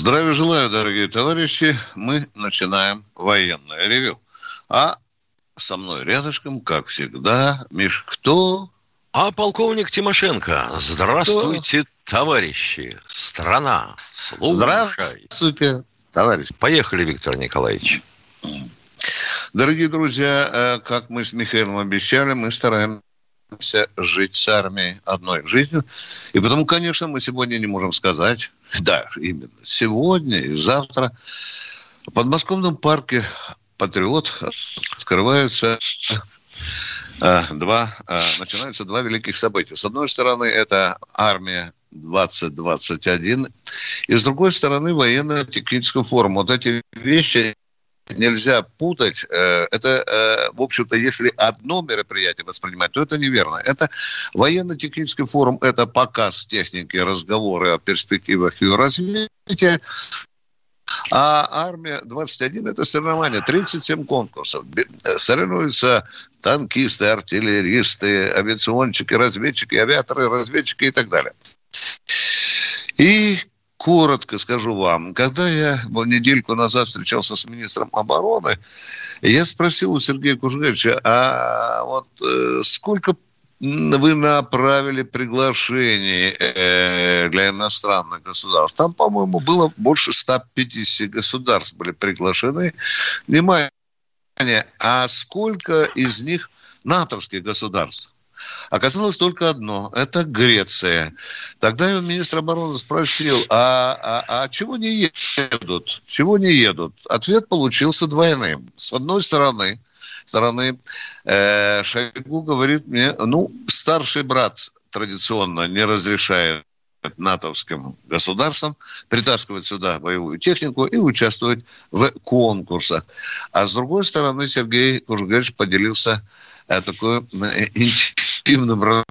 Здравия желаю, дорогие товарищи. Мы начинаем военное ревю. А со мной рядышком, как всегда, Миш, кто? А полковник Тимошенко. Здравствуйте, кто? товарищи. Страна. Слушай. Здравствуйте, товарищ. Поехали, Виктор Николаевич. Дорогие друзья, э, как мы с Михаилом обещали, мы стараемся жить с армией одной жизнью. И потому, конечно, мы сегодня не можем сказать, да, именно сегодня и завтра в подмосковном парке «Патриот» открываются э, два, э, начинаются два великих события. С одной стороны, это армия 2021, и с другой стороны, военно-технический форум. Вот эти вещи нельзя путать. Э, это, э, в общем-то, если одно мероприятие воспринимать, то это неверно. Это военно-технический форум, это показ техники, разговоры о перспективах ее развития. А армия 21 это соревнование, 37 конкурсов. Э, соревнуются танкисты, артиллеристы, авиационщики, разведчики, авиаторы, разведчики и так далее. И коротко скажу вам. Когда я недельку назад встречался с министром обороны, я спросил у Сергея Кужевича, а вот э, сколько вы направили приглашений э, для иностранных государств. Там, по-моему, было больше 150 государств были приглашены. Внимание, а сколько из них натовских государств? Оказалось только одно – это Греция. Тогда я министр обороны спросил, а, а, а чего не едут? Чего не едут? Ответ получился двойным. С одной стороны, стороны э, Шойгу говорит мне, ну, старший брат традиционно не разрешает натовским государствам притаскивать сюда боевую технику и участвовать в конкурсах. А с другой стороны, Сергей Кужугевич поделился такой э, интимным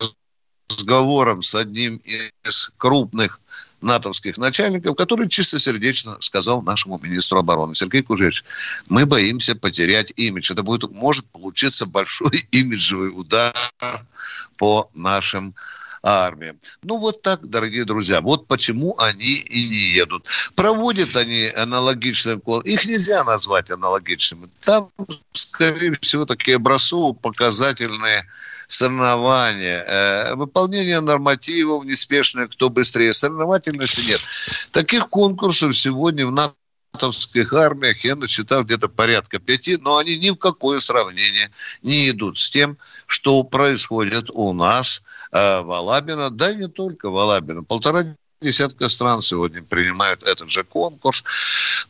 разговором с одним из крупных натовских начальников, который чистосердечно сказал нашему министру обороны Сергей Кужевич, мы боимся потерять имидж. Это будет, может получиться большой имиджевый удар по нашим армии. Ну, вот так, дорогие друзья. Вот почему они и не едут. Проводят они аналогичные... Их нельзя назвать аналогичными. Там, скорее всего, такие образцово-показательные соревнования, э, выполнение нормативов неспешное, кто быстрее. Соревновательности нет. Таких конкурсов сегодня в натовских армиях я насчитал где-то порядка пяти, но они ни в какое сравнение не идут с тем, что происходит у нас э, в Алабино, да не только в Алабино. Полтора десятка стран сегодня принимают этот же конкурс.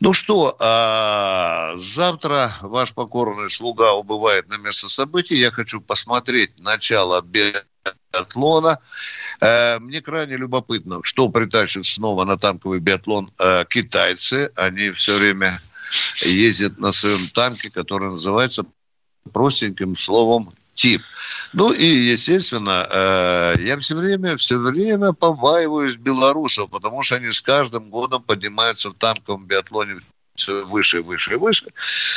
Ну что, а, завтра ваш покорный слуга убывает на место событий. Я хочу посмотреть начало биатлона. Э, мне крайне любопытно, что притащат снова на танковый биатлон э, китайцы. Они все время ездят на своем танке, который называется простеньким словом тип. Ну и, естественно, э, я все время, все время побаиваюсь белорусов, потому что они с каждым годом поднимаются в танковом биатлоне все выше, выше, выше.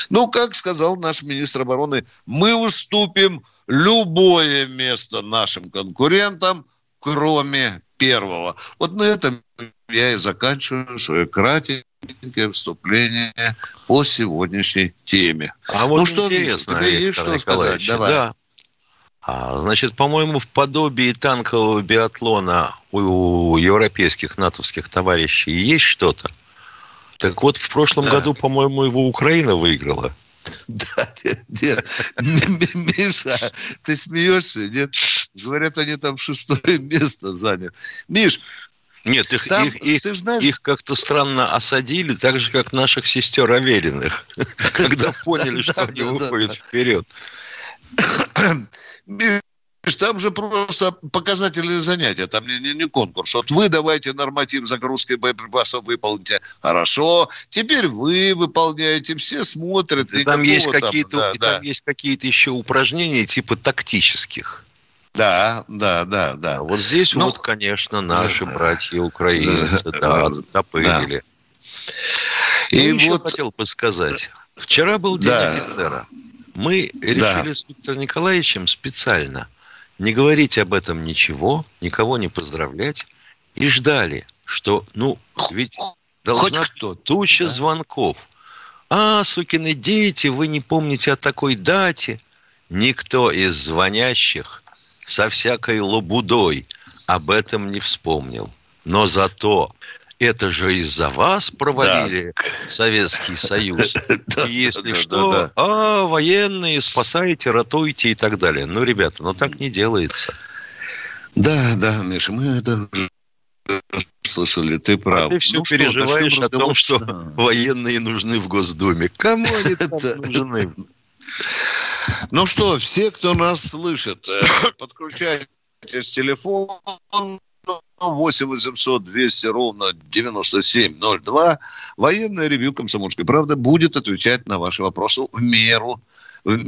Ну, как сказал наш министр обороны, мы уступим любое место нашим конкурентам, кроме первого. Вот на этом я и заканчиваю свое кратенькое вступление по сегодняшней теме. А вот ну что, интересно, есть что сказать? Давай. Да. А, значит, по-моему, в подобии танкового биатлона у европейских натовских товарищей есть что-то. Так вот, в прошлом да. году, по-моему, его Украина выиграла. Да, нет, нет. Миша, ты смеешься, нет? Говорят, они там шестое место заняли. Миш, нет, их, Там, их, их, ты знаешь... их как-то странно осадили, так же, как наших сестер Авериных, когда поняли, что они выходят вперед. Там же просто показательные занятия, там не, не, не конкурс. Вот вы давайте норматив загрузки боеприпасов выполните. Хорошо. Теперь вы выполняете. Все смотрят. Там есть какие-то да, да. там есть какие-то еще упражнения типа тактических. Да, да, да, да. Вот здесь ну, вот, конечно, наши братья украинцы, да, допылили. Да. И еще вот... хотел бы сказать. Вчера был день да. офицера. Мы решили да. с Виктором Николаевичем специально не говорить об этом ничего, никого не поздравлять, и ждали, что, ну, ведь должна Хоть кто туча да. звонков. А, сукины дети, вы не помните о такой дате. Никто из звонящих со всякой лобудой об этом не вспомнил. Но зато это же из-за вас провалили да. Советский Союз. И если что, а, военные, спасайте, ратуйте и так далее. Ну, ребята, ну так не делается. Да, да, Миша, мы это слышали, ты прав. А ты все ну, переживаешь что, о том, что военные нужны в Госдуме. Кому они там нужны? Ну что, все, кто нас слышит, э, подключайтесь телефон 8 800 200 ровно 9702. Военное ревью «Комсомольской правды» будет отвечать на ваши вопросы в меру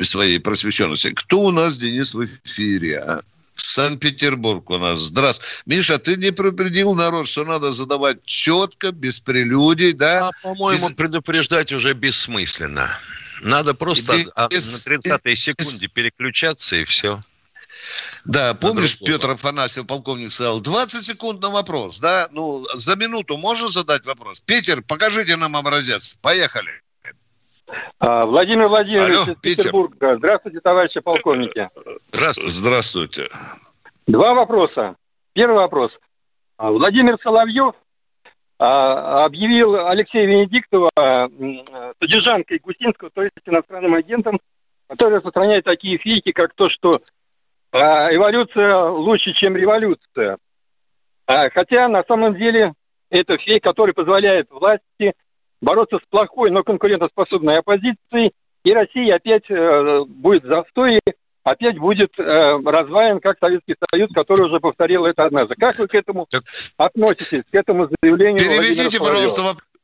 своей просвещенности. Кто у нас, Денис, в эфире? А? Санкт-Петербург у нас. Здравствуй. Миша, ты не предупредил народ, что надо задавать четко, без прелюдий, да? А, по-моему, без... предупреждать уже бессмысленно. Надо просто без... на 30-й секунде переключаться и все. Да, помнишь, Петр Афанасьев, полковник, сказал, 20 секунд на вопрос, да? Ну, за минуту можно задать вопрос? Питер, покажите нам образец. Поехали. А, Владимир Владимирович Алло, из Петербурга. Здравствуйте, товарищи полковники. Здравствуйте. Здравствуйте. Два вопроса. Первый вопрос. А, Владимир Соловьев а, объявил Алексея Венедиктова содержанкой Густинского, то есть иностранным агентом, который распространяет такие фейки, как то, что а эволюция лучше, чем революция. А, хотя на самом деле это фейк, который позволяет власти бороться с плохой, но конкурентоспособной оппозицией, и Россия опять э, будет в застое, опять будет э, развален, как Советский Союз, который уже повторил это однажды. Как вы к этому относитесь, к этому заявлению? Переведите, пожалуйста, Э,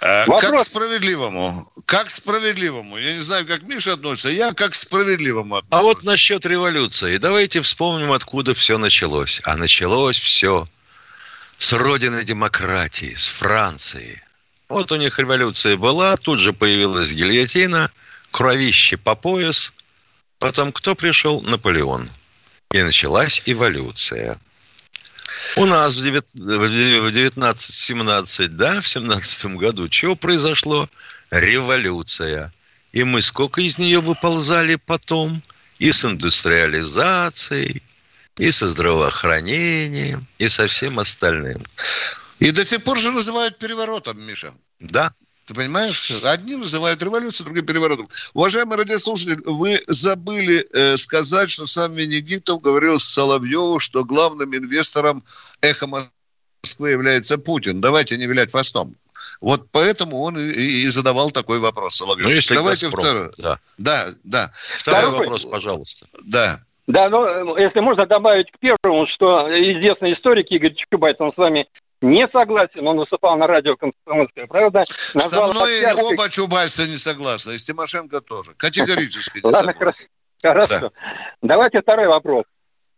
Вопрос. Как к справедливому. Как к справедливому. Я не знаю, как Миша относится, я как к справедливому отношусь. А вот насчет революции. Давайте вспомним, откуда все началось. А началось все с родины демократии, с Франции. Вот у них революция была, тут же появилась гильотина, кровище по пояс. Потом кто пришел? Наполеон. И началась эволюция. У нас в 19-17, да, в 17 году, чего произошло? Революция. И мы сколько из нее выползали потом? И с индустриализацией, и со здравоохранением, и со всем остальным. И до сих пор же называют переворотом, Миша. Да. Ты понимаешь? Одни называют революцией, другие переворотом. Уважаемые радиослушатели, вы забыли э, сказать, что сам Венедиктов говорил с Соловьевым, что главным инвестором «Эхо Москвы» является Путин. Давайте не вилять хвостом. Вот поэтому он и, и задавал такой вопрос Соловьеву. Ну, если Давайте второй. Да. да, да. Второй, второй вопрос, пожалуйста. Да. Да, ну, если можно добавить к первому, что известный историк Игорь Чубайс, он с вами не согласен, он выступал на радио «Комсомольская правда». Со мной подпяркой... оба Чубайса не согласны, и с Тимошенко тоже. Категорически не Ладно, согласен. Хорошо. Давайте второй вопрос.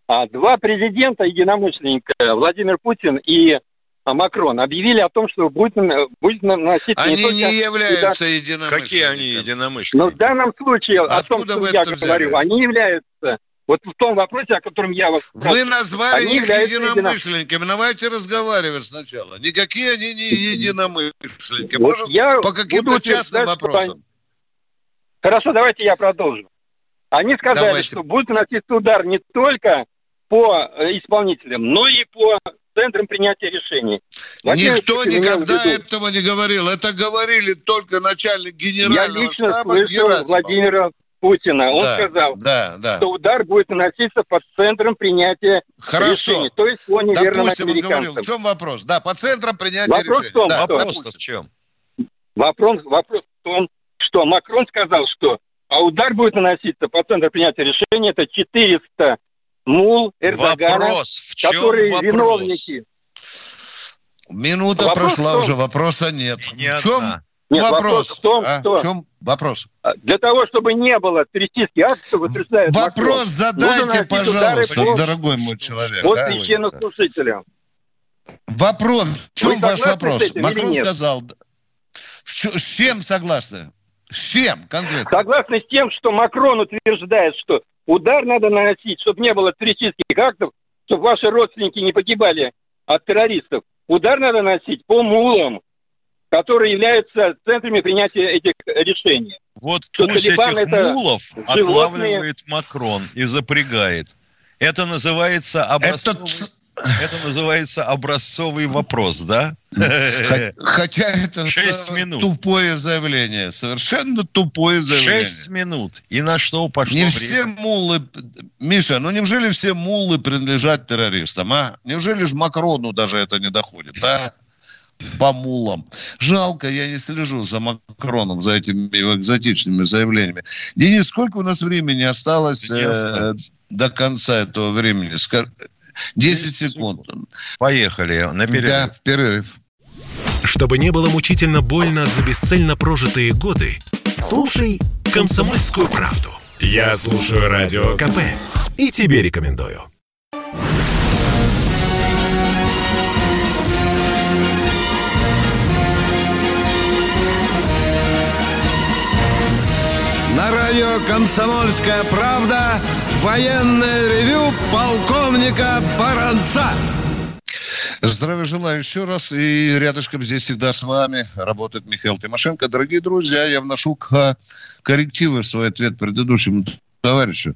А, два президента единомышленника, Владимир Путин и а, Макрон, объявили о том, что будет, будет носить... Они не, не являются единомышленниками. Какие они единомышленники? Но в данном случае, Откуда о том, что я говорю, они являются вот в том вопросе, о котором я вас Вы назвали их единомышленниками. Давайте разговаривать сначала. Никакие они не единомышленники. Вот Может, я по каким-то частным вопросам. Они... Хорошо, давайте я продолжу. Они сказали, давайте. что будет наноситься удар не только по э, исполнителям, но и по центрам принятия решений. Никто никогда этого не говорил. Это говорили только начальник генерального Я лично штаба слышал Владимира Путина. Он да, сказал, да, да. что удар будет наноситься под центром принятия Хорошо. решений. То есть по неверным Допустим, он говорил, в чем вопрос? Да, по центрам принятия вопрос решений. В том, да, вопрос в чем? Вопрос, вопрос в том, что Макрон сказал, что а удар будет наноситься по центру принятия решения. Это 400 мул Эрдогана, вопрос. В чем которые вопрос? виновники. Минута Вопрос прошла том- уже, вопроса нет. Не в чем одна. Нет, вопрос? вопрос в том, а? что- В чем вопрос? Для того, чтобы не было террористических актов, утверждает Вопрос нужно задайте, пожалуйста, по- дорогой мой человек. Вот а? священнослужителям. Вопрос. В чем Вы ваш согласны вопрос? Макрон сказал. С чем согласны? С чем конкретно? Согласно с тем, что Макрон утверждает, что удар надо наносить, чтобы не было террористических актов, чтобы ваши родственники не погибали от террористов. Удар надо наносить по мулам, которые являются центрами принятия этих решений. Вот Что пусть Талибан этих это мулов животные. отлавливает Макрон и запрягает. Это называется Это образцовый, ц- это называется образцовый вопрос, да? Хо- Хотя это минут. тупое заявление. Совершенно тупое заявление. Шесть минут. И на что пошло Не время? все муллы... Миша, ну неужели все муллы принадлежат террористам, а? Неужели ж Макрону даже это не доходит, а? По мулам. Жалко, я не слежу за Макроном, за этими экзотичными заявлениями. Денис, сколько у нас времени осталось э, осталось. до конца этого времени? Ска- 10 10 секунд. Поехали на перерыв. Да, перерыв. Чтобы не было мучительно больно за бесцельно прожитые годы, слушай «Комсомольскую правду». Я слушаю Радио КП и тебе рекомендую. На радио «Комсомольская правда» военное ревю полковника Баранца. Здравия желаю еще раз. И рядышком здесь всегда с вами работает Михаил Тимошенко. Дорогие друзья, я вношу к- коррективы в свой ответ предыдущему товарищу.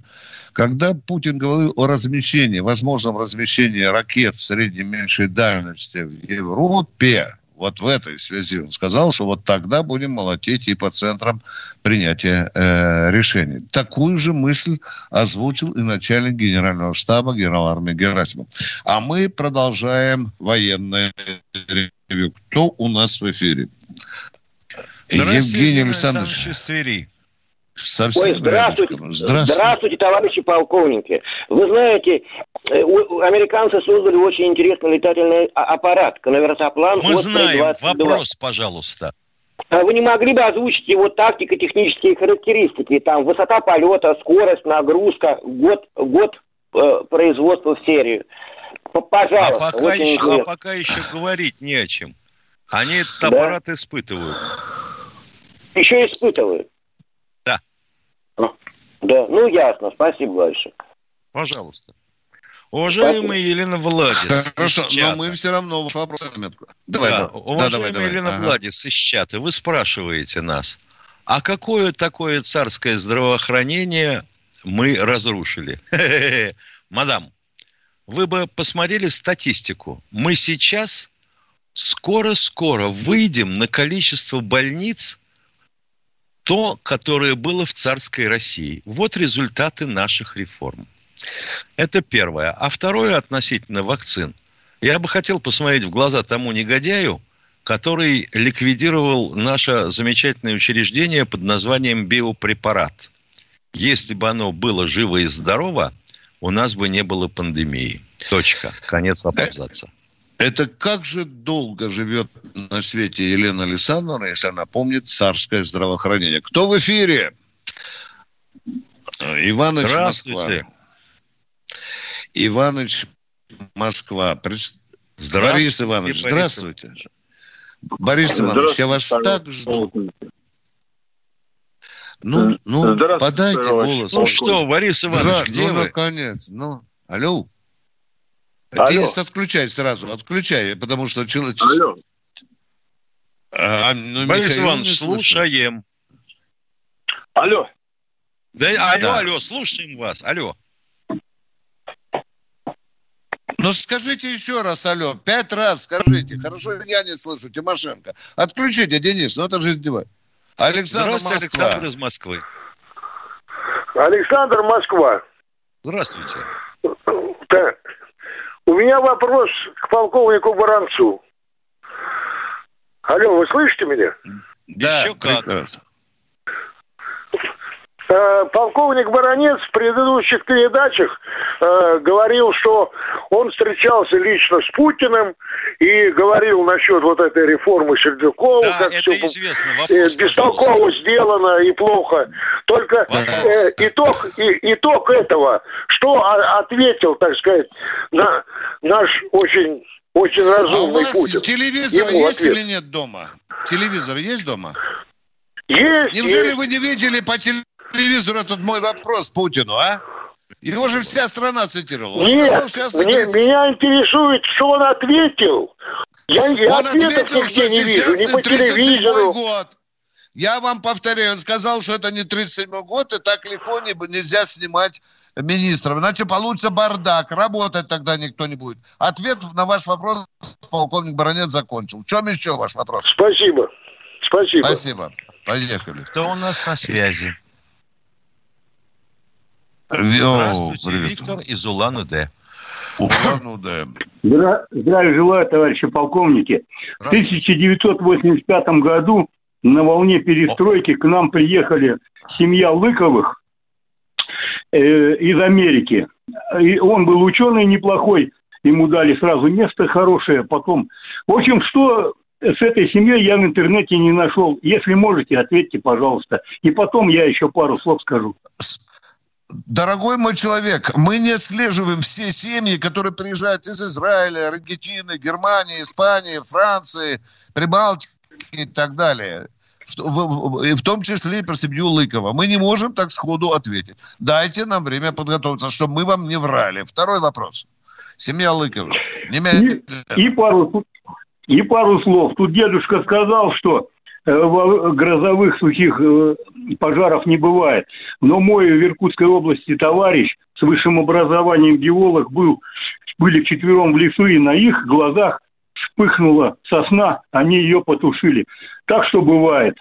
Когда Путин говорил о размещении, возможном размещении ракет в средней меньшей дальности в Европе, вот в этой связи он сказал, что вот тогда будем молотеть и по центрам принятия э, решений. Такую же мысль озвучил и начальник генерального штаба генерал армии Герасимов. А мы продолжаем военное ревю. Кто у нас в эфире? Здравствуйте, Евгений Александрович. Александрович Твери. Совсем Ой, здравствуйте. рядышком. Здравствуйте. Здравствуйте, товарищи полковники. Вы знаете, э, американцы создали очень интересный летательный а- аппарат, конвертоплан Мы знаем. ОС-22. Вопрос, пожалуйста. А Вы не могли бы озвучить его тактико-технические характеристики? Там высота полета, скорость, нагрузка, год, год э, производства в серию. П- А Пожалуйста, пока, еще, а пока еще говорить не о чем. Они этот Да. аппарат испытывают. Еще испытывают? Да. А, Да, ну ясно, спасибо большое. Пожалуйста. Уважаемая Елена Владис. Хорошо, из чата. но мы все равно ваш вопрос отметку. Давай, Да, да. Да, уважаемая давай, давай. Елена Ага. Владис из чата, вы спрашиваете нас, а какое такое царское здравоохранение мы разрушили? Мадам, вы бы посмотрели статистику. Мы сейчас скоро-скоро выйдем на количество больниц, то, которое было в царской России. Вот результаты наших реформ. Это первое. А второе относительно вакцин. Я бы хотел посмотреть в глаза тому негодяю, который ликвидировал наше замечательное учреждение под названием биопрепарат. Если бы оно было живо и здорово, у нас бы не было пандемии. Точка. Конец абзаца. Это как же долго живет на свете Елена Александровна, если она помнит царское здравоохранение? Кто в эфире? Иваныч Москва. Здравствуйте. Иваныч Москва. Пред- Борис Иванович, здравствуйте. Борис Иванович, я вас так жду. Ну, ну, Здравствуйте, подайте голос. Ну что, Борис Да, Иванович, где ну, вы? наконец. Ну, алло. Алло. Денис, отключай сразу, отключай, потому что человек... Алло. А, ну, Борис Михаил Иванович, слушаем. Алло. Да, алло, Да. алло, слушаем вас. Алло. Ну, скажите еще раз, алло, пять раз скажите. Хорошо, я не слышу, Тимошенко. Отключите, Денис, ну это же издевай. Александр Здравствуйте, Москва. Александр из Москвы. Александр Москва. Здравствуйте. Так. У меня вопрос к полковнику Баранцу. Алло, вы слышите меня? Да, Еще как. прекрасно. Э, полковник Баранец в предыдущих передачах э, говорил, что он встречался лично с Путиным и говорил насчет вот этой реформы Сердюкова, да, как это все известно. Вопрос, э, бестолково сделано и плохо. Только э, итог, и, итог этого, что ответил, так сказать, на, наш очень очень разумный а у вас Путин. телевизор Ему есть ответ. или нет дома? Телевизор есть дома? Есть. Неужели есть. вы не видели по телевизору? Телевизору этот мой вопрос Путину, а? Его же вся страна цитировала. Нет, сказал, мне, меня интересует, что он ответил. Я, я он ответил, что не вижу, не по телевизору. год. Я вам повторяю, он сказал, что это не 37-й год, и так легко не, нельзя снимать министров. Иначе получится бардак, работать тогда никто не будет. Ответ на ваш вопрос полковник Баранец закончил. В чем еще ваш вопрос? Спасибо. Спасибо. Спасибо. Поехали. Кто у нас на связи? Здравствуйте, Привет. Виктор из Улан-Удэ. Улан-Удэ. Здравия желаю, товарищи полковники. В 1985 году на волне перестройки к нам приехали семья Лыковых э, из Америки. И он был ученый неплохой, ему дали сразу место хорошее, потом... В общем, что с этой семьей я в интернете не нашел. Если можете, ответьте, пожалуйста. И потом я еще пару слов скажу. Дорогой мой человек, мы не отслеживаем все семьи, которые приезжают из Израиля, Аргентины, Германии, Испании, Франции, Прибалтики и так далее. В, в, в том числе и про семью Лыкова. Мы не можем так сходу ответить. Дайте нам время подготовиться, чтобы мы вам не врали. Второй вопрос. Семья Лыкова. Не и, и, пару, и пару слов. Тут дедушка сказал, что грозовых сухих э, пожаров не бывает. Но мой в Иркутской области товарищ с высшим образованием геолог был, были вчетвером в лесу, и на их глазах вспыхнула сосна, они ее потушили. Так что бывает.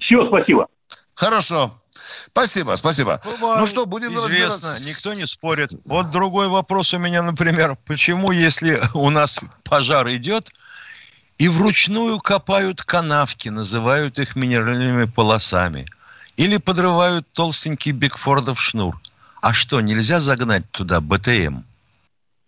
Все, спасибо. Хорошо. Спасибо, спасибо. Бывает. Ну что, будем Известно, никто не спорит. Вот другой вопрос у меня, например, почему, если у нас пожар идет, и вручную копают канавки, называют их минеральными полосами. Или подрывают толстенький Бигфордов шнур. А что, нельзя загнать туда БТМ?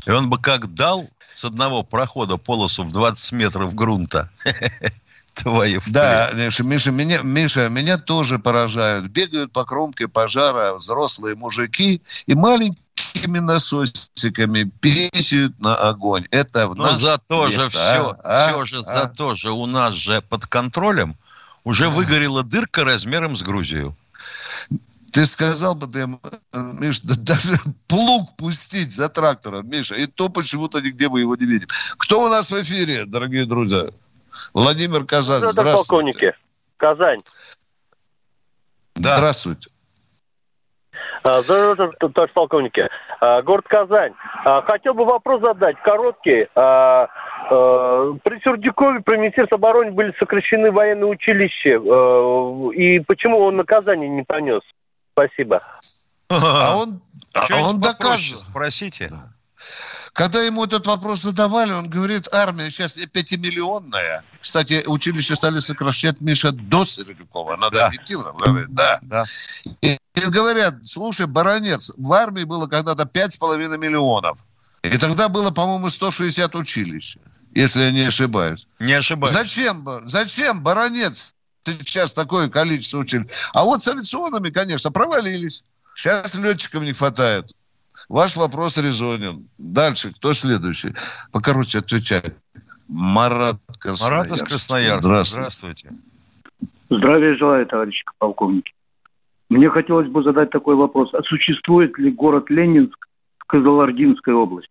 И он бы как дал с одного прохода полосу в 20 метров грунта. Твою Да, Миша, Миша, меня, Миша, меня тоже поражают. Бегают по кромке пожара взрослые мужики и маленькие маленькими насосиками писают на огонь. Это в Но зато же все, а? все же а? зато же у нас же под контролем уже выгорела дырка размером с Грузию. Ты сказал бы, ты, Миша, да, даже плуг пустить за трактором, Миша, и то почему-то нигде мы его не видим. Кто у нас в эфире, дорогие друзья? Владимир Казань, здравствуйте. полковники. Казань. Да. Здравствуйте. А, здравствуйте, товарищ полковники. А, город Казань. А, хотел бы вопрос задать, короткий. При Сердюкове при Министерстве обороны были сокращены военные училища. И почему он наказание не понес? Спасибо. А он, а он докажет. Спросите. Когда ему этот вопрос задавали, он говорит, армия сейчас пятимиллионная. Кстати, училище стали сокращать, Миша, до Сердюкова. Надо да. объективно говорить. Да. да. И, и говорят, слушай, баронец, в армии было когда-то пять с половиной миллионов. И тогда было, по-моему, 160 училищ, если я не ошибаюсь. Не ошибаюсь. Зачем, зачем, баронец, сейчас такое количество училищ? А вот с авиационными, конечно, провалились. Сейчас летчиков не хватает. Ваш вопрос резонен. Дальше, кто следующий? Покороче отвечать. Марат Красноярск. Марат из Красноярска. Здравствуйте. Здравствуйте. Здравия желаю, товарищи полковники. Мне хотелось бы задать такой вопрос. А существует ли город Ленинск в Казалардинской области?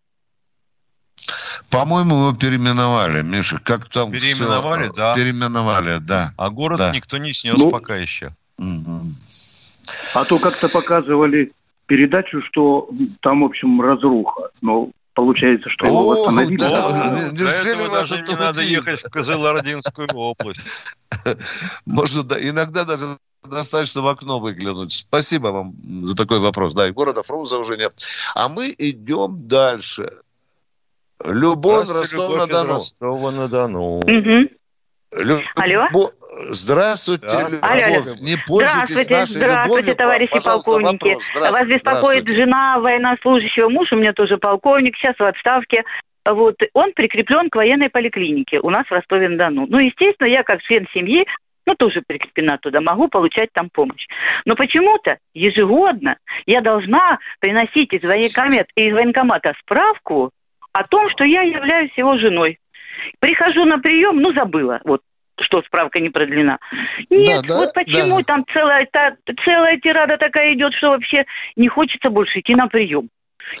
По-моему, его переименовали, Миша. Как там Переименовали, все? да. Переименовали, да. А город да. никто не снес ну, пока еще. Угу. А то как-то показывали передачу, что там, в общем, разруха. Но получается, что его восстановили. Да, Для этого даже не надо ехать в Козылординскую область. Может, да, иногда даже достаточно в окно выглянуть. Спасибо вам за такой вопрос. Да, и города Фрунзе уже нет. А мы идем дальше. Любовь Ростов-на-Дону. Ростова-на-Дону. Угу. Люб... Алло? Здравствуйте, да. Любовь. Алло, Не пользуйтесь здравствуйте, здравствуйте, любовью. товарищи Пожалуйста, полковники. Вас беспокоит жена военнослужащего, муж у меня тоже полковник, сейчас в отставке. Вот, он прикреплен к военной поликлинике у нас в Ростове-на-Дону. Ну, естественно, я как член семьи ну, тоже прикреплена туда, могу получать там помощь. Но почему-то ежегодно я должна приносить из военкомата, из военкомата справку о том, что я являюсь его женой. Прихожу на прием, ну, забыла, вот, что справка не продлена. Нет, да, да, вот почему да. там целая, та, целая тирада такая идет, что вообще не хочется больше идти на прием.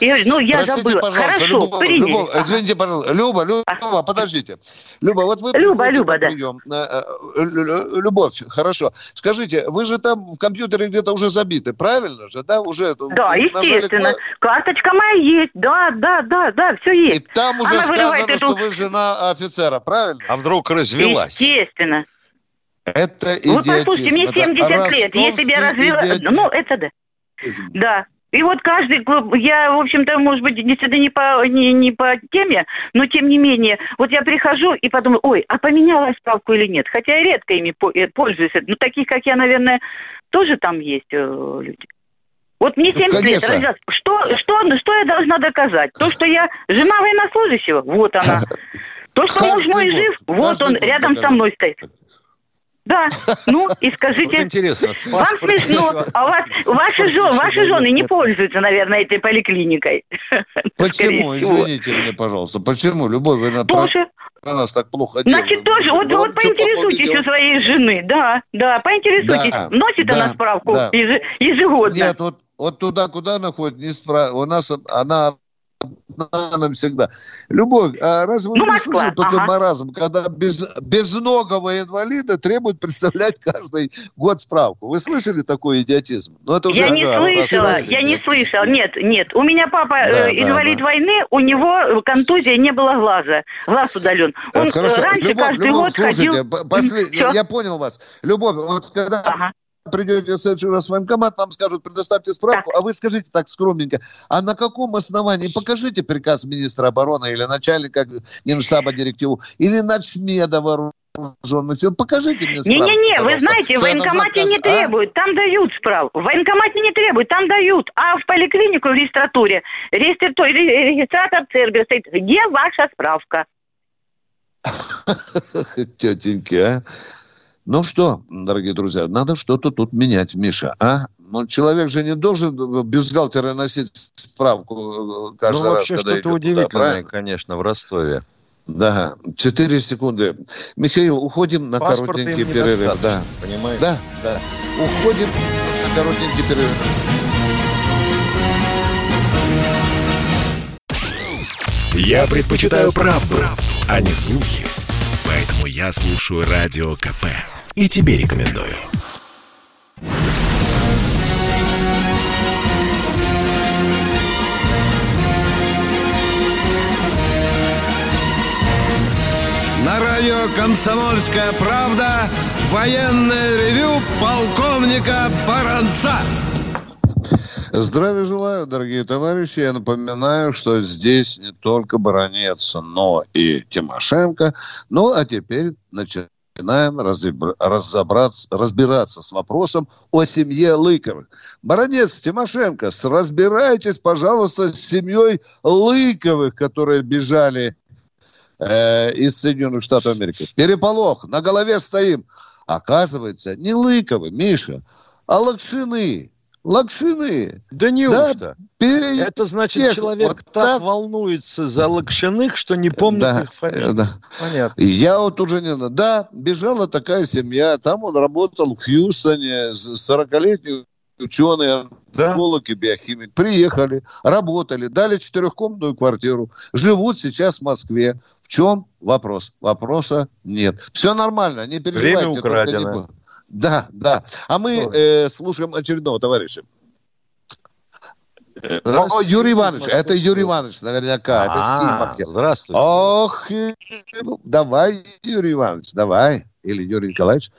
Я, ну, я Простите, забыла. пожалуйста, Хорошо, Люба, приняли. Люба, извините, пожалуйста. Люба, Люба, а. подождите. Люба, вот вы... Люба, Люба, да. Прием. Э, э, Любовь, хорошо. Скажите, вы же там в компьютере где-то уже забиты, правильно же, да? Уже да, естественно. Нажали... Карточка моя есть, да, да, да, да, все есть. И там уже Она сказано, эту... что вы жена офицера, правильно? А вдруг развелась? Естественно. Это идиотизм. Вы послушайте, мне 70 лет, если бы я развелась... Ну, это да. Да, и вот каждый, я, в общем-то, может быть, действительно не по, не, не по теме, но тем не менее, вот я прихожу и подумаю, ой, а поменяла справку или нет? Хотя я редко ими э, пользуюсь. Ну, таких, как я, наверное, тоже там есть э, люди. Вот мне 70 ну, лет, развязь. Что, что, что я должна доказать? То, что я жена военнослужащего, вот она. То, что муж мой жив, вот он рядом со мной стоит. Да, ну и скажите, вот интересно, вам смешно, а у вас ваши, жен, ваши жены не пользуются, наверное, этой поликлиникой. Почему? Извините меня, пожалуйста. Почему? Любовь, вы на, тоже. на нас так плохо Значит, тоже, вот, вот поинтересуйтесь у своей жены, да, да, поинтересуйтесь. Да, Носит да, она справку да. ежегодно? Нет, вот, вот туда, куда она ходит, не спра... у нас она навсегда. Любовь, а разве вы ну, не слышали такой ага. маразм, когда без, безногого инвалида требуют представлять каждый год справку? Вы слышали такой идиотизм? Ну, это уже, я не слышала, я не слышала. Нет, нет. У меня папа да, э, инвалид да. войны, у него контузия, не было глаза. Глаз удален. Он Хорошо. раньше Любовь, каждый Любовь, год слушайте, ходил... Послед... Я понял вас. Любовь, вот когда ага придете в следующий раз в военкомат, вам скажут, предоставьте справку, так. а вы скажите так скромненько, а на каком основании, покажите приказ министра обороны или начальника Генштаба директиву, или начмеда вооруженных сил, покажите мне справку. Не-не-не, вы знаете, в военкомате не а? требуют, а? там дают справку. В военкомате не требуют, там дают. А в поликлинику, в регистратуре, регистратор ЦРБ стоит, где ваша справка? Тетеньки, а? Ну что, дорогие друзья, надо что-то тут менять, Миша, а? Ну, человек же не должен бюстгальтера носить справку э, каждый ну, раз, вообще что-то удивительное, туда, конечно, в Ростове. Да, четыре секунды. Михаил, уходим на Паспорт коротенький перерыв. Да. Понимаете? Да, да. Уходим на коротенький перерыв. Я предпочитаю правду, правду, а не слухи. Поэтому я слушаю Радио КП и тебе рекомендую. На радио «Комсомольская правда» военное ревю полковника Баранца. Здравия желаю, дорогие товарищи. Я напоминаю, что здесь не только Баранец, но и Тимошенко. Ну, а теперь начинаем начинаем разобраться, разбираться с вопросом о семье Лыковых. Баронец Тимошенко, разбирайтесь, пожалуйста, с семьей Лыковых, которые бежали э, из Соединенных Штатов Америки. Переполох, на голове стоим. Оказывается, не Лыковы, Миша, а Лакшины. Лакшины. Да неужто? Да, Это значит, Тех, человек вот так, так волнуется за Лакшиных, что не помнит да, их фамилию. Да. Понятно. Я вот уже не... Да, бежала такая семья. Там он работал в Хьюстоне. 40-летний ученые, да? и биохимик. Приехали, работали, дали четырехкомнатную квартиру. Живут сейчас в Москве. В чем вопрос? Вопроса нет. Все нормально, не переживайте. Время украдено. Да, да. А мы э, слушаем очередного товарища. Э, о, Юрий Иванович, это Юрий Иванович, наверняка. А, это Стимак. Здравствуйте. Ох, давай, Юрий Иванович, давай. Или Юрий Николаевич.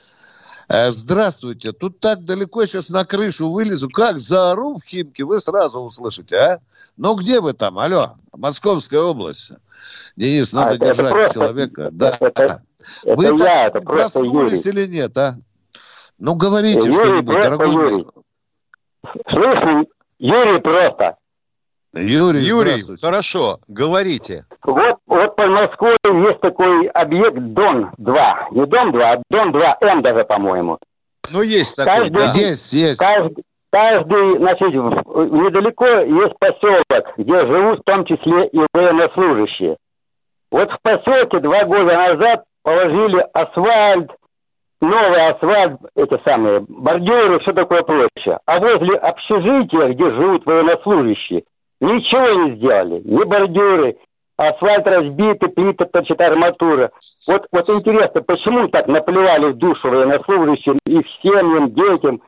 Э, здравствуйте. Тут так далеко сейчас на крышу вылезу. Как заору в Химке, вы сразу услышите, а? Ну, где вы там? Алло, Московская область. Денис, надо а, держать просто, человека. Да. Это, вы это так я, это проснулись Юрий. или нет, а? Ну, говорите что-нибудь, дорогой Юрий. Слушай, Юрий просто. Юрий, Юрий хорошо, говорите. Вот, вот по Москве есть такой объект Дон-2. Не Дон-2, а Дон-2М даже, по-моему. Ну, есть такой, каждый, да. Есть, есть. Каждый, каждый, значит, недалеко есть поселок, где живут в том числе и военнослужащие. Вот в поселке два года назад положили асфальт, новый асфальт, эти самые бордюры, все такое прочее. А возле общежития, где живут военнослужащие, ничего не сделали. Ни бордюры, асфальт разбитый, плиты, значит, арматура. Вот, вот интересно, почему так наплевали в душу военнослужащим, их семьям, детям,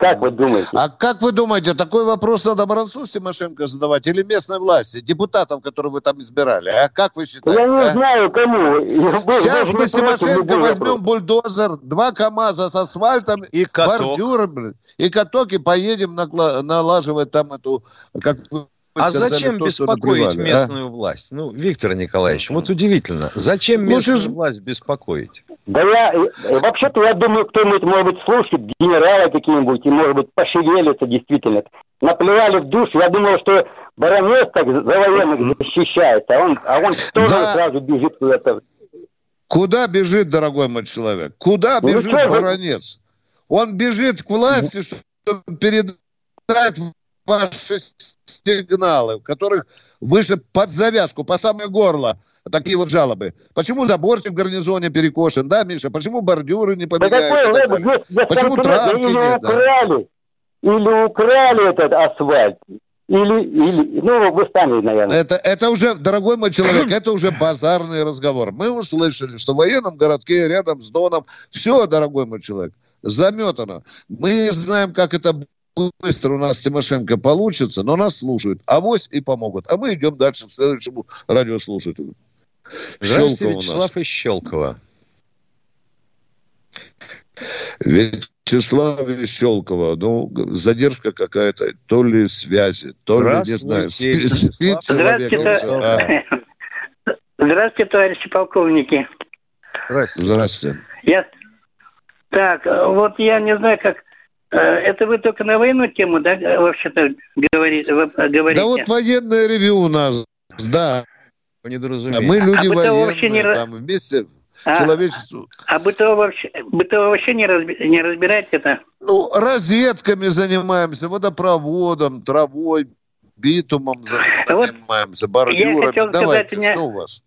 как вы думаете? А как вы думаете, такой вопрос надо Бронцу Тимошенко задавать или местной власти, депутатам, которые вы там избирали? А как вы считаете? Я не а? знаю, кому. Сейчас мы Тимошенко возьмем бульдозер, два КАМАЗа с асфальтом, и бордюр, и каток, и поедем налаживать там эту, как вы а сказали, зачем то, беспокоить а? местную а? власть? Ну, Виктор Николаевич, вот удивительно. Зачем местную Лучше... власть беспокоить? Да я, э, вообще-то я думаю, кто-нибудь, может быть, слушает, генералы какие-нибудь, и, может быть, пошевелится действительно. Наплевали в душу. Я думал, что баронец так за военных защищает, а он, а он тоже да. сразу бежит куда-то. Куда бежит, дорогой мой человек? Куда ну, бежит что, баронец? Он бежит к власти, чтобы передать ваши сигналы, в которых выше под завязку, по самое горло, такие вот жалобы. Почему заборчик в гарнизоне перекошен, да, Миша? Почему бордюры не побегают? Да какой, здесь, Почему травки или нет? Украли, да? Или украли этот асфальт, или, или, ну, вы сами, наверное. Это, это уже, дорогой мой человек, это уже базарный разговор. Мы услышали, что в военном городке рядом с Доном все, дорогой мой человек, заметано. Мы знаем, как это быстро у нас Тимошенко получится, но нас слушают. Авось и помогут. А мы идем дальше к следующему радиослушателю. Здравствуйте, Вячеслав из Щелково. Вячеслав из Щелково. Ну, задержка какая-то. То ли связи, то ли, не знаю, спит человек. Здравствуйте, а. Здравствуйте, товарищи полковники. Здравствуйте. Здравствуйте. Я... Так, вот я не знаю, как это вы только на военную тему, да, вообще-то говорите? Да вот военное ревю у нас, да. По недоразумению. Мы люди а военные, не... там вместе а, человечеству. А бытово вообще, бытово вообще не, разби, не разбираете это? Ну, розетками занимаемся, водопроводом, травой, битумом занимаемся, вот бордюрами. Я хотел Давайте, сказать, меня... что у вас?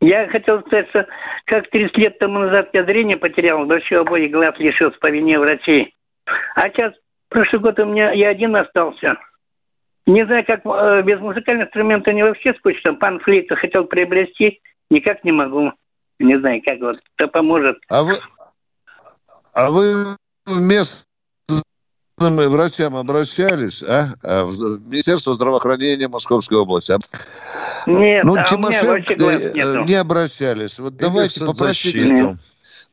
Я хотел сказать, что как 30 лет тому назад я зрение потерял, вообще обоих глаз лишился по вине врачей. А сейчас, прошлый год у меня я один остался. Не знаю, как э, без музыкального инструмента не вообще скучно. Пан флейта хотел приобрести, никак не могу. Не знаю, как вот, кто поможет. А вы, а вы вместо врачам обращались, а? а? В Министерство здравоохранения Московской области. Нет, ну, а Тимошенко э, не обращались. Вот давайте попросите.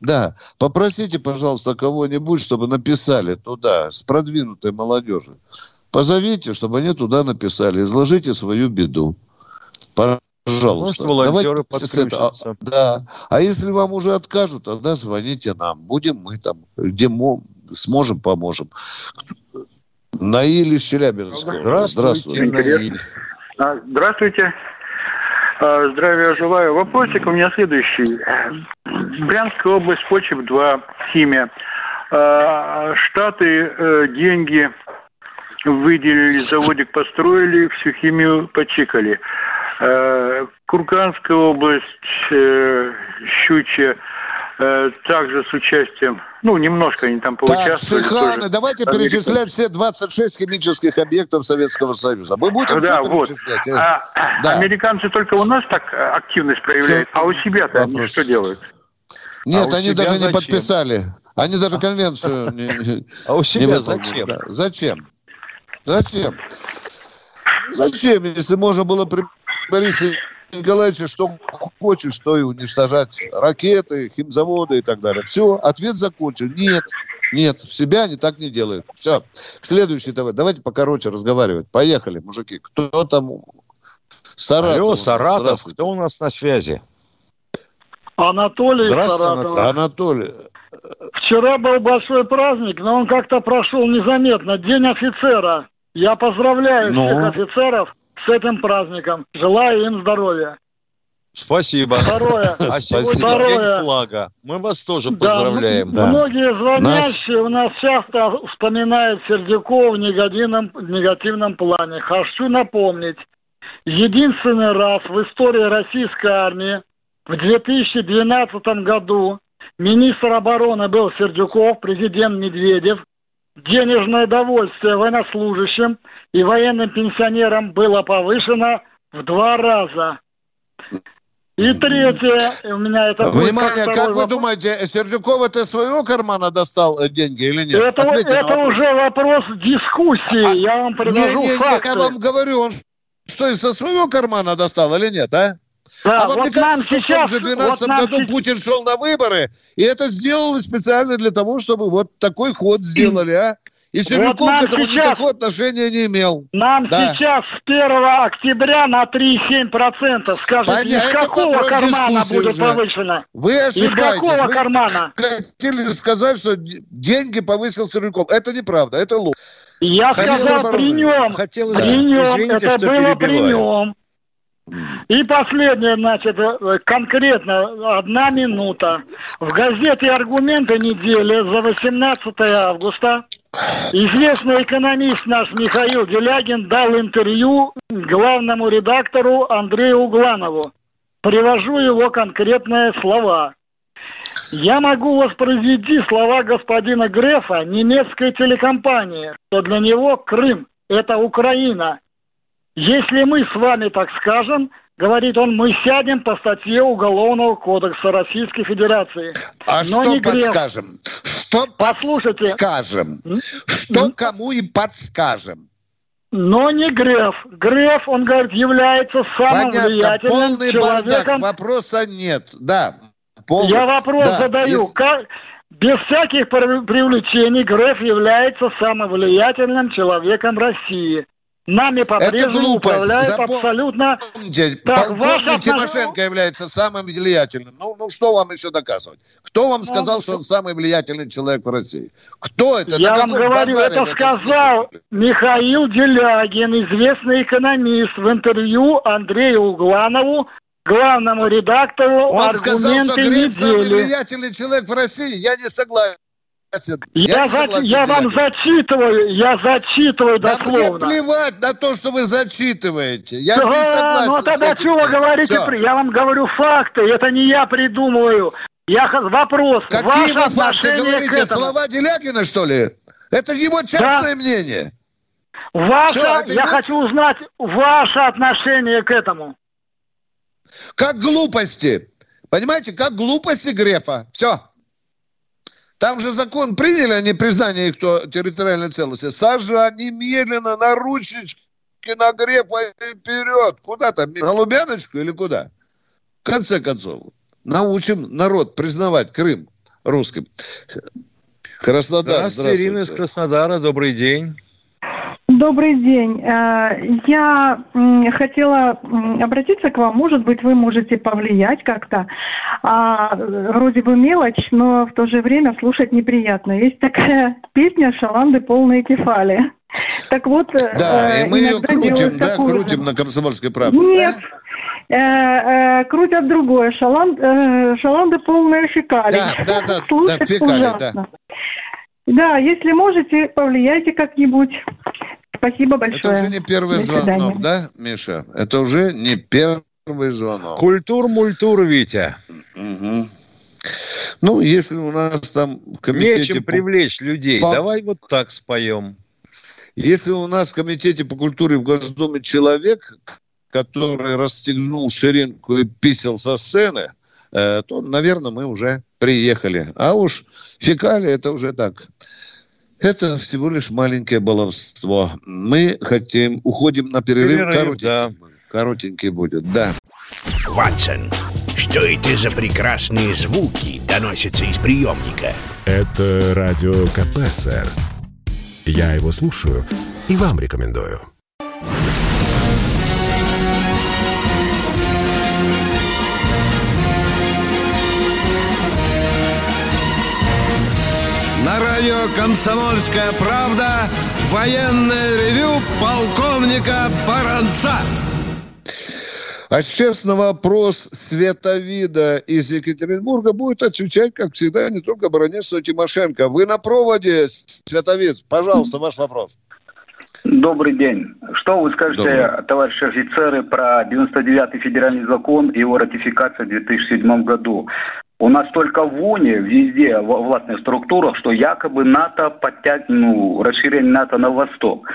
Да, попросите, пожалуйста, кого-нибудь, чтобы написали туда, с продвинутой молодежи. Позовите, чтобы они туда написали. Изложите свою беду. Пожалуйста. Может, волонтеры это, а, Да. А если вам уже откажут, тогда звоните нам. Будем мы там, где сможем, поможем. Наиль из Челябинска. Здравствуйте, Здравствуйте. Наиль. А, здравствуйте. А, здравия желаю. Вопросик у меня следующий. Брянская область, Почеп-2, химия. А, штаты э, деньги выделили, заводик построили, всю химию почикали. Курганская область, э, Щучья, Э, также с участием, ну, немножко они там поучаствовали. Так, Шиханы, тоже. давайте перечислять все 26 химических объектов Советского Союза. Мы будем да, все вот. перечислять? А, да. Американцы только у нас так э, активность проявляют, все. а у себя-то они что делают? Нет, а они даже зачем? не подписали. Они даже конвенцию не А у себя зачем? Зачем? Зачем? Зачем, если можно было при Борисе Николаевиче что почве, что и уничтожать ракеты, химзаводы и так далее. Все, ответ закончен. Нет, нет, в себя они так не делают. Все. Следующий давай. Давайте покороче разговаривать. Поехали, мужики. Кто там? Саратов. Алло, Саратов. Кто у нас на связи? Анатолий Здравствуйте, Саратов. Анатолий. Вчера был большой праздник, но он как-то прошел незаметно. День офицера. Я поздравляю но... всех офицеров с этим праздником. Желаю им здоровья. Спасибо. Второе. А сегодня Второе. флага. Мы вас тоже поздравляем. Да, да. Многие звонящие Нас... у нас часто вспоминают Сердюкова в негативном, в негативном плане. Хочу напомнить. Единственный раз в истории российской армии в 2012 году министр обороны был Сердюков, президент Медведев. Денежное довольствие военнослужащим и военным пенсионерам было повышено в два раза. И третье, у меня это Внимание, как, как вы думаете, Сердюков это своего кармана достал э, деньги или нет? Это, это уже вопрос дискуссии, а, я вам предложу не, не, факты. Я вам говорю, он что, из со своего кармана достал или нет, а? Да, а вот, вот мне кажется, что сейчас, в том же 2012 вот году сейчас... Путин шел на выборы, и это сделали специально для того, чтобы вот такой ход сделали, а? И Сердюков вот к этому сейчас, никакого отношения не имел. Нам да. сейчас с 1 октября на 3,7%. Скажите, Понятно, из какого кармана будет уже. повышено? Вы ошибаетесь. Из какого Вы кармана? хотели сказать, что деньги повысил Сердюков. Это неправда, это ложь. Я Хотел сказал при нем. Хотел, при да. нем. Извините, это было при нем. И последнее, значит, э, конкретно одна минута. В газете «Аргументы недели» за 18 августа известный экономист наш Михаил Делягин дал интервью главному редактору Андрею Угланову. Привожу его конкретные слова. Я могу воспроизвести слова господина Грефа немецкой телекомпании, что для него Крым – это Украина – если мы с вами так скажем, говорит он, мы сядем по статье Уголовного кодекса Российской Федерации. А Но что не подскажем? Что Послушайте. подскажем? Что кому и подскажем? Но не Греф. Греф, он говорит, является самым Понятно. влиятельным Полный человеком. бардак. Вопроса нет. Да. Полный. Я вопрос да. задаю. Если... Как... Без всяких привлечений Греф является самым влиятельным человеком России. Нами по-прежнему управляет Запом... абсолютно... Так, полковник Тимошенко является самым влиятельным. Ну, ну, что вам еще доказывать? Кто вам ну, сказал, что он самый влиятельный человек в России? Кто это? Я вам говорю, это сказал Михаил Делягин, известный экономист, в интервью Андрею Угланову, главному редактору Он сказал, что Греф самый влиятельный человек в России. Я не согласен. Я, я, за, я вам зачитываю, я зачитываю дословно. Да мне плевать на то, что вы зачитываете. Я да, не согласен. Ну тогда что вы говорите? Все. Я вам говорю факты, это не я придумываю. Я вопрос. Какие вы факты говорите? Слова Делягина, что ли? Это его частное да. мнение. Ваше, Все, я его... хочу узнать ваше отношение к этому. Как глупости. Понимаете, как глупости Грефа. Все. Там же закон приняли о непризнании их территориальной целости. Сажа немедленно на ручечки на Грефа вперед. Куда там? На Лубяночку или куда? В конце концов, научим народ признавать Крым русским. Краснодар. Здравствуйте, здравствуйте. Ирина из Краснодара. Добрый день. Добрый день. Э, я хотела обратиться к вам. Может быть, вы можете повлиять как-то. А, вроде бы мелочь, но в то же время слушать неприятно. Есть такая песня «Шаланды полные кефали». Так вот... Э, да, и мы ее крутим, да, крутим на «Комсомольской правде». Нет, да? Э, крутят другое. Шаланд, шаланды полные фекалий. Да, да, да, Слушать да фекалий, ужасно. да. Да, если можете, повлияйте как-нибудь. Спасибо большое. Это уже не первый звонок, да, Миша? Это уже не первый звонок. Культур-мультур, Витя. Угу. Ну, если у нас там в комитете... Нечем по... привлечь людей. По... Давай вот так споем. Если у нас в комитете по культуре в Госдуме человек, который расстегнул ширинку и писал со сцены, э, то, наверное, мы уже приехали. А уж фекалии это уже так это всего лишь маленькое баловство. Мы хотим, уходим на перерыв. перерыв коротенький, да. коротенький будет, да. Ватсон, Что это за прекрасные звуки доносятся из приемника? Это радио КП, сэр. Я его слушаю и вам рекомендую. На радио «Комсомольская правда» военное ревю полковника Баранца. А сейчас на вопрос Световида из Екатеринбурга будет отвечать, как всегда, не только баронец, но и Тимошенко. Вы на проводе, Световид. Пожалуйста, ваш вопрос. Добрый день. Что вы скажете, Добрый. товарищи офицеры, про 99-й федеральный закон и его ратификацию в 2007 году? У нас только в ООНе, везде, в властных структурах, что якобы НАТО подтягивает, ну, расширение НАТО на восток.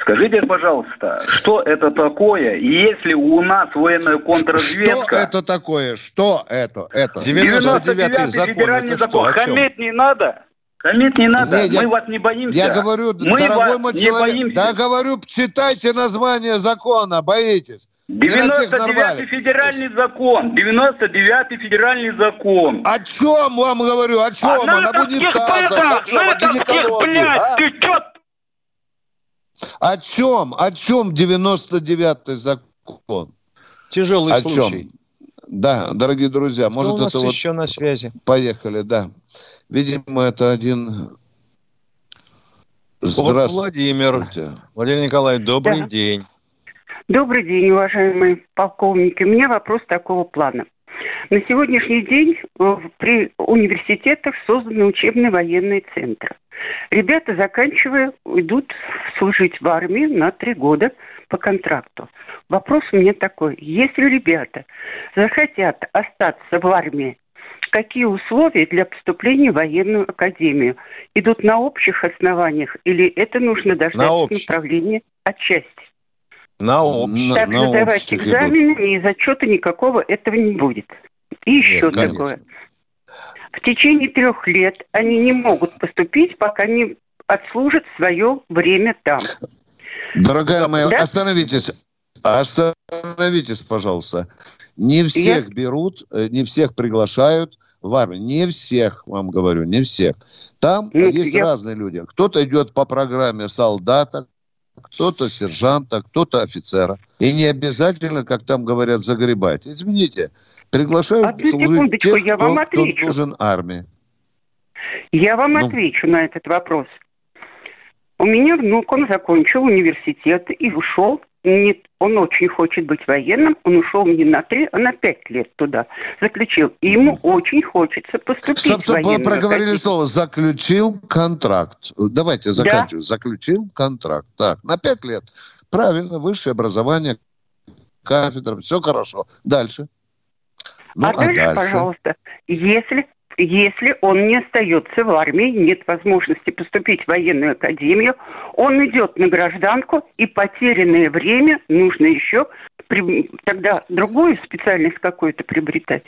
Скажите, пожалуйста, что это такое? И если у нас военная контрразведка... Что это такое? Что это? это? 99-й закон. Федеральный закон. Хамить не надо. Хамить не надо. Нет, Мы я, вас не боимся. Я говорю, Мы дорогой мой человек, боимся. да говорю, читайте название закона, боитесь. 99-й федеральный закон. 99-й федеральный закон. О чем вам говорю? О чем? А на, на унитазах? О чем? О гинекологии? А? Ты чё о чем? О чем 99-й закон? Тяжелый О случай. Чем? Да, дорогие друзья, может Кто у нас это еще вот... на связи? Поехали, да. Видимо, это один... Здравствуйте. Владимир. Владимир Николаевич, добрый да. день. Добрый день, уважаемые полковники. У меня вопрос такого плана. На сегодняшний день э, при университетах созданы учебные военные центры. Ребята, заканчивая, идут служить в армии на три года по контракту. Вопрос у меня такой. Если ребята захотят остаться в армии, какие условия для поступления в военную академию? Идут на общих основаниях или это нужно дождаться направления отчасти? На общих. Так на сдавать экзамены идут. и зачета никакого этого не будет. И еще Нет, такое. В течение трех лет они не могут поступить, пока не отслужат свое время там. Дорогая моя, да? остановитесь. Остановитесь, пожалуйста. Не всех Я... берут, э, не всех приглашают в армию. Не всех, вам говорю, не всех. Там ну, есть я... разные люди. Кто-то идет по программе солдата, кто-то сержанта, кто-то офицера. И не обязательно, как там говорят, загребать. Извините, приглашают Одну служить тех, я вам кто, кто нужен армии. Я вам ну. отвечу на этот вопрос. У меня внук, он закончил университет и ушел. Не, он очень хочет быть военным. Он ушел не на три, а на пять лет туда. Заключил. И ему очень хочется поступить стоп, стоп, в военную проговорили академию. слово. Заключил контракт. Давайте заканчиваем. Да? Заключил контракт. Так, на пять лет. Правильно, высшее образование, кафедра, все хорошо. Дальше. Ну, а, а дальше, дальше, пожалуйста, если если он не остается в армии, нет возможности поступить в военную академию, он идет на гражданку, и потерянное время нужно еще тогда другую специальность какую-то приобретать.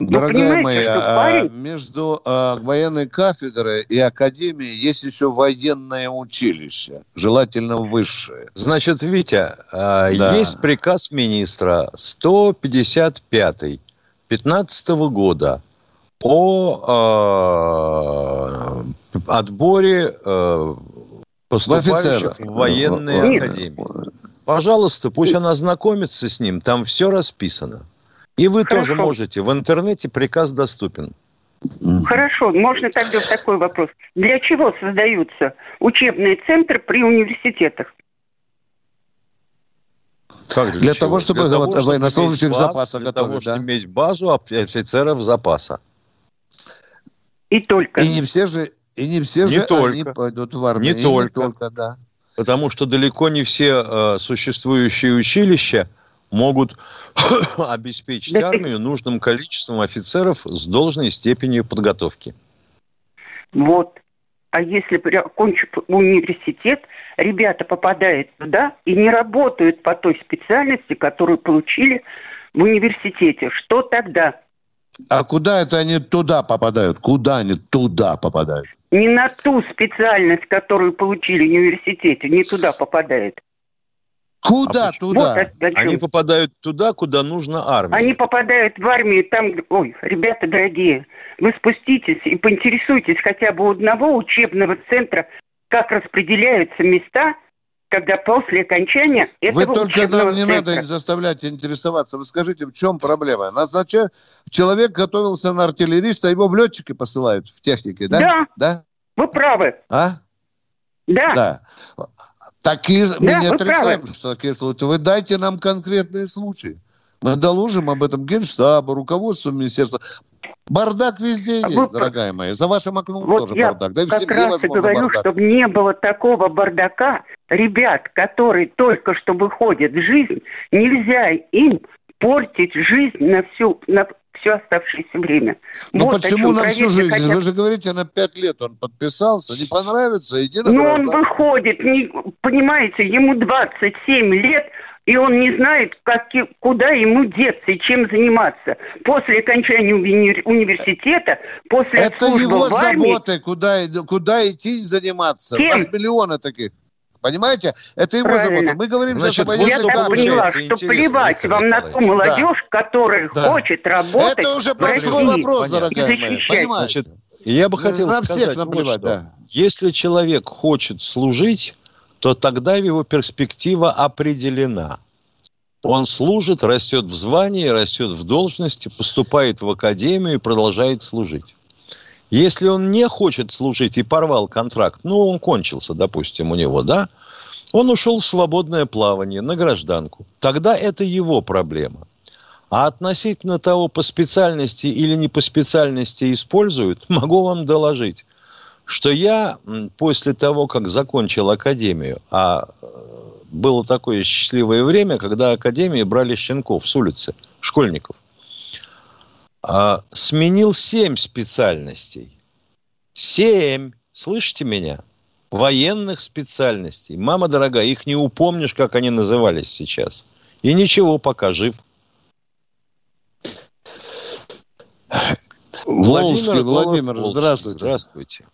Дорогая моя, а, парень... между а, военной кафедрой и академией есть еще военное училище, желательно высшее. Значит, Витя, а, да. есть приказ министра 155 15 года о э, отборе э, поступающих в, военные Нет. академии. Пожалуйста, пусть она знакомится с ним, там все расписано. И вы Хорошо. тоже можете. В интернете приказ доступен. Хорошо, можно тогда такой вопрос. Для чего создаются учебные центры при университетах? Как для, для того, чтобы для того, военнослужащих запаса готовить. Для того, чтобы иметь базу офицеров запаса. И только. И не все же, и не все не же только. они пойдут в армию. Не, только. не только, да. Потому что далеко не все э, существующие училища могут обеспечить да армию нужным количеством офицеров с должной степенью подготовки. Вот. А если окончив университет, ребята попадают туда и не работают по той специальности, которую получили в университете, что тогда? А куда это они туда попадают? Куда они туда попадают? Не на ту специальность, которую получили в университете, не туда попадает. Куда а туда? Вот Они попадают туда, куда нужно армия. Они попадают в армию там, ой, ребята дорогие, вы спуститесь и поинтересуйтесь хотя бы у одного учебного центра, как распределяются места – когда после окончания этого Вы только нам не центра... надо заставлять интересоваться. Вы скажите, в чем проблема? Назнача... Человек готовился на артиллериста, его в летчики посылают в технике, да? Да. Да? Вы правы. А? Да. Да. Такие, да, мы не отрицаем, правы. что такие случаи. Вы дайте нам конкретные случаи. Мы доложим об этом Генштабу, руководству министерства. Бардак везде есть, вот, дорогая моя. За вашим окном вот тоже я бардак. Да как раз и говорю, бардак. чтобы не было такого бардака, ребят, которые только что выходят в жизнь, нельзя им портить жизнь на всю, на все оставшееся время. Ну вот почему на всю жизнь? Хотят... Вы же говорите, на пять лет он подписался, не понравится, иди на Ну он выходит, не, понимаете, ему 27 лет, и он не знает, как, куда ему деться и чем заниматься. После окончания уни- университета, после Это его в армии, заботы, куда, куда идти и заниматься. Кем? У нас миллионы таких. Понимаете? Это его Правильно. забота. Мы говорим Значит, сейчас об Я так поняла, что плевать вам на ту молодежь, да. которая да. хочет работать Это уже большой вопрос, дорогая моя. Понимаете? Значит, я бы хотел на сказать, всех наплевать, вот да. Если человек хочет служить, то тогда его перспектива определена. Он служит, растет в звании, растет в должности, поступает в академию и продолжает служить. Если он не хочет служить и порвал контракт, ну, он кончился, допустим, у него, да, он ушел в свободное плавание на гражданку. Тогда это его проблема. А относительно того, по специальности или не по специальности используют, могу вам доложить что я после того, как закончил академию, а э, было такое счастливое время, когда академии брали щенков с улицы, школьников, а, сменил семь специальностей. Семь, слышите меня? Военных специальностей. Мама дорогая, их не упомнишь, как они назывались сейчас. И ничего, пока жив. Владимир, Владимир, здравствуйте. Здравствуйте.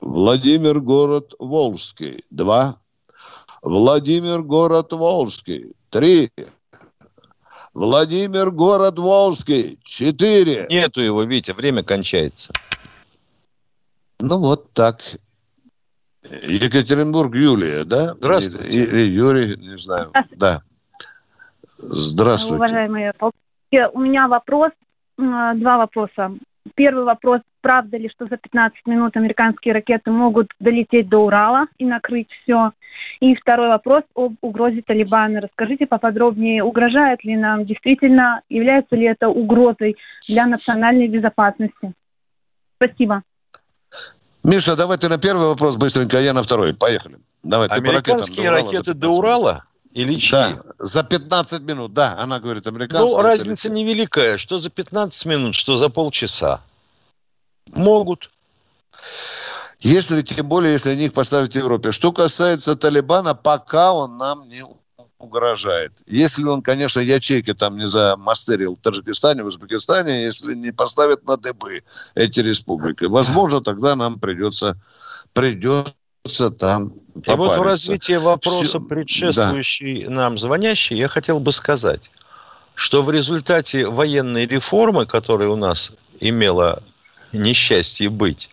Владимир город Волжский. Два. Владимир город Волжский. Три. Владимир город Волжский. Четыре. Нету его, Витя, время кончается. Ну вот так. Екатеринбург Юлия, да? Здравствуйте. Или Юрий, не знаю. Да. Здравствуйте. Уважаемые у меня вопрос, два вопроса. Первый вопрос, правда ли, что за 15 минут американские ракеты могут долететь до Урала и накрыть все? И второй вопрос об угрозе Талибана. Расскажите поподробнее, угрожает ли нам действительно, является ли это угрозой для национальной безопасности? Спасибо. Миша, давай ты на первый вопрос быстренько, а я на второй. Поехали. Давай, Американские ракеты до Урала? Или чьи? Да, за 15 минут, да, она говорит американская. Ну, разница невеликая, что за 15 минут, что за полчаса. Могут. Если, тем более, если них поставить в Европе. Что касается Талибана, пока он нам не угрожает. Если он, конечно, ячейки там не замастерил в Таджикистане, в Узбекистане, если не поставит на дыбы эти республики, возможно, тогда нам придется, придется там И вот в развитии вопроса, предшествующий да. нам звонящий, я хотел бы сказать, что в результате военной реформы, которая у нас имела несчастье быть,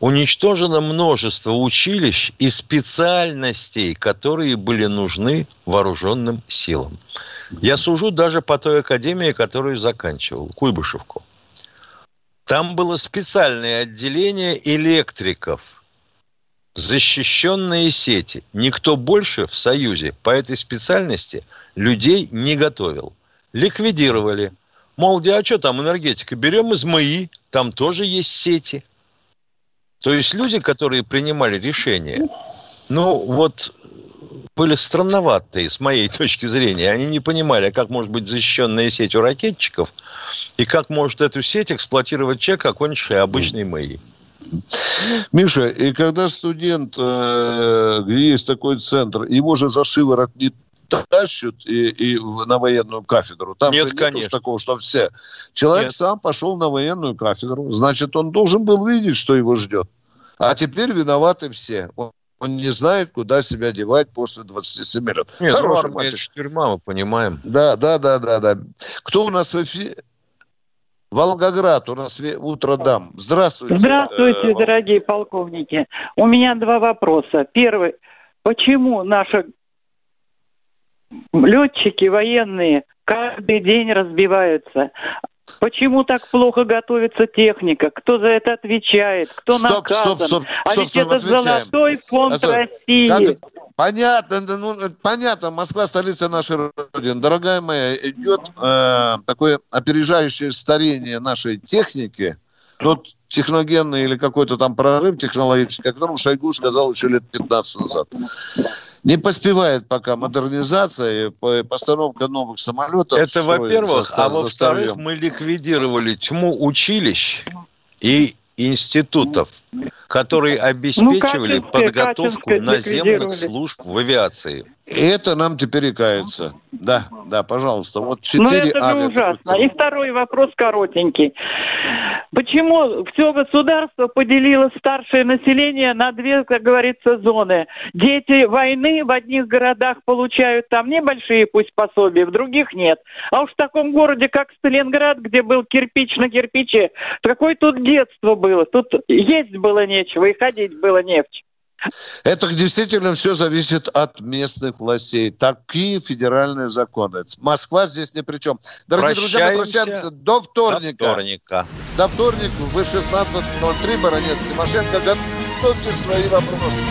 уничтожено множество училищ и специальностей, которые были нужны вооруженным силам. Я сужу даже по той академии, которую заканчивал, Куйбышевку. Там было специальное отделение электриков – защищенные сети. Никто больше в Союзе по этой специальности людей не готовил. Ликвидировали. Мол, а что там энергетика? Берем из МАИ, там тоже есть сети. То есть люди, которые принимали решения, ну вот были странноватые с моей точки зрения. Они не понимали, как может быть защищенная сеть у ракетчиков и как может эту сеть эксплуатировать человек, окончивший обычный МАИ. Миша, и когда студент, э, где есть такой центр, его же за шиворот не тащат и, и на военную кафедру. Там нет, конечно. такого, что все. Человек нет. сам пошел на военную кафедру. Значит, он должен был видеть, что его ждет. А теперь виноваты все. Он он не знает, куда себя девать после 27 лет. Нет, Хороший ну, мальчик. Тюрьма, мы понимаем. Да, да, да, да, да. Кто у нас в эфире? Волгоград, у нас утро дам. Здравствуйте. Здравствуйте, э, дорогие полковники. У меня два вопроса. Первый. Почему наши летчики военные каждый день разбиваются? Почему так плохо готовится техника? Кто за это отвечает? Кто стоп, наказан? Стоп, стоп, а ведь это отвечаем. золотой фонд а России. Как... Понятно, ну, понятно. Москва столица нашей родины. Дорогая моя, идет э, такое опережающее старение нашей техники. Тот техногенный или какой-то там прорыв технологический, о котором Шойгу сказал еще лет 15 назад. Не поспевает пока модернизация и постановка новых самолетов. Это во-первых, а во-вторых, мы ликвидировали тьму училищ и институтов, которые ну, обеспечивали ну, подготовку наземных служб в авиации. Это нам теперь и кается. Да, да, пожалуйста. Вот четыре Ну, это же ужасно. И второй вопрос коротенький. Почему все государство поделило старшее население на две, как говорится, зоны? Дети войны в одних городах получают там небольшие пусть пособия, в других нет. А уж в таком городе, как Сталинград, где был кирпич на кирпиче, какое тут детство было? Тут есть было нечего и ходить было не в чем. Это действительно все зависит от местных властей. Такие федеральные законы. Москва здесь ни при чем. Дорогие друзья, мы прощаемся до вторника. До вторника. До вторника в 16.03. Баронец Тимошенко. Готовьте свои вопросы.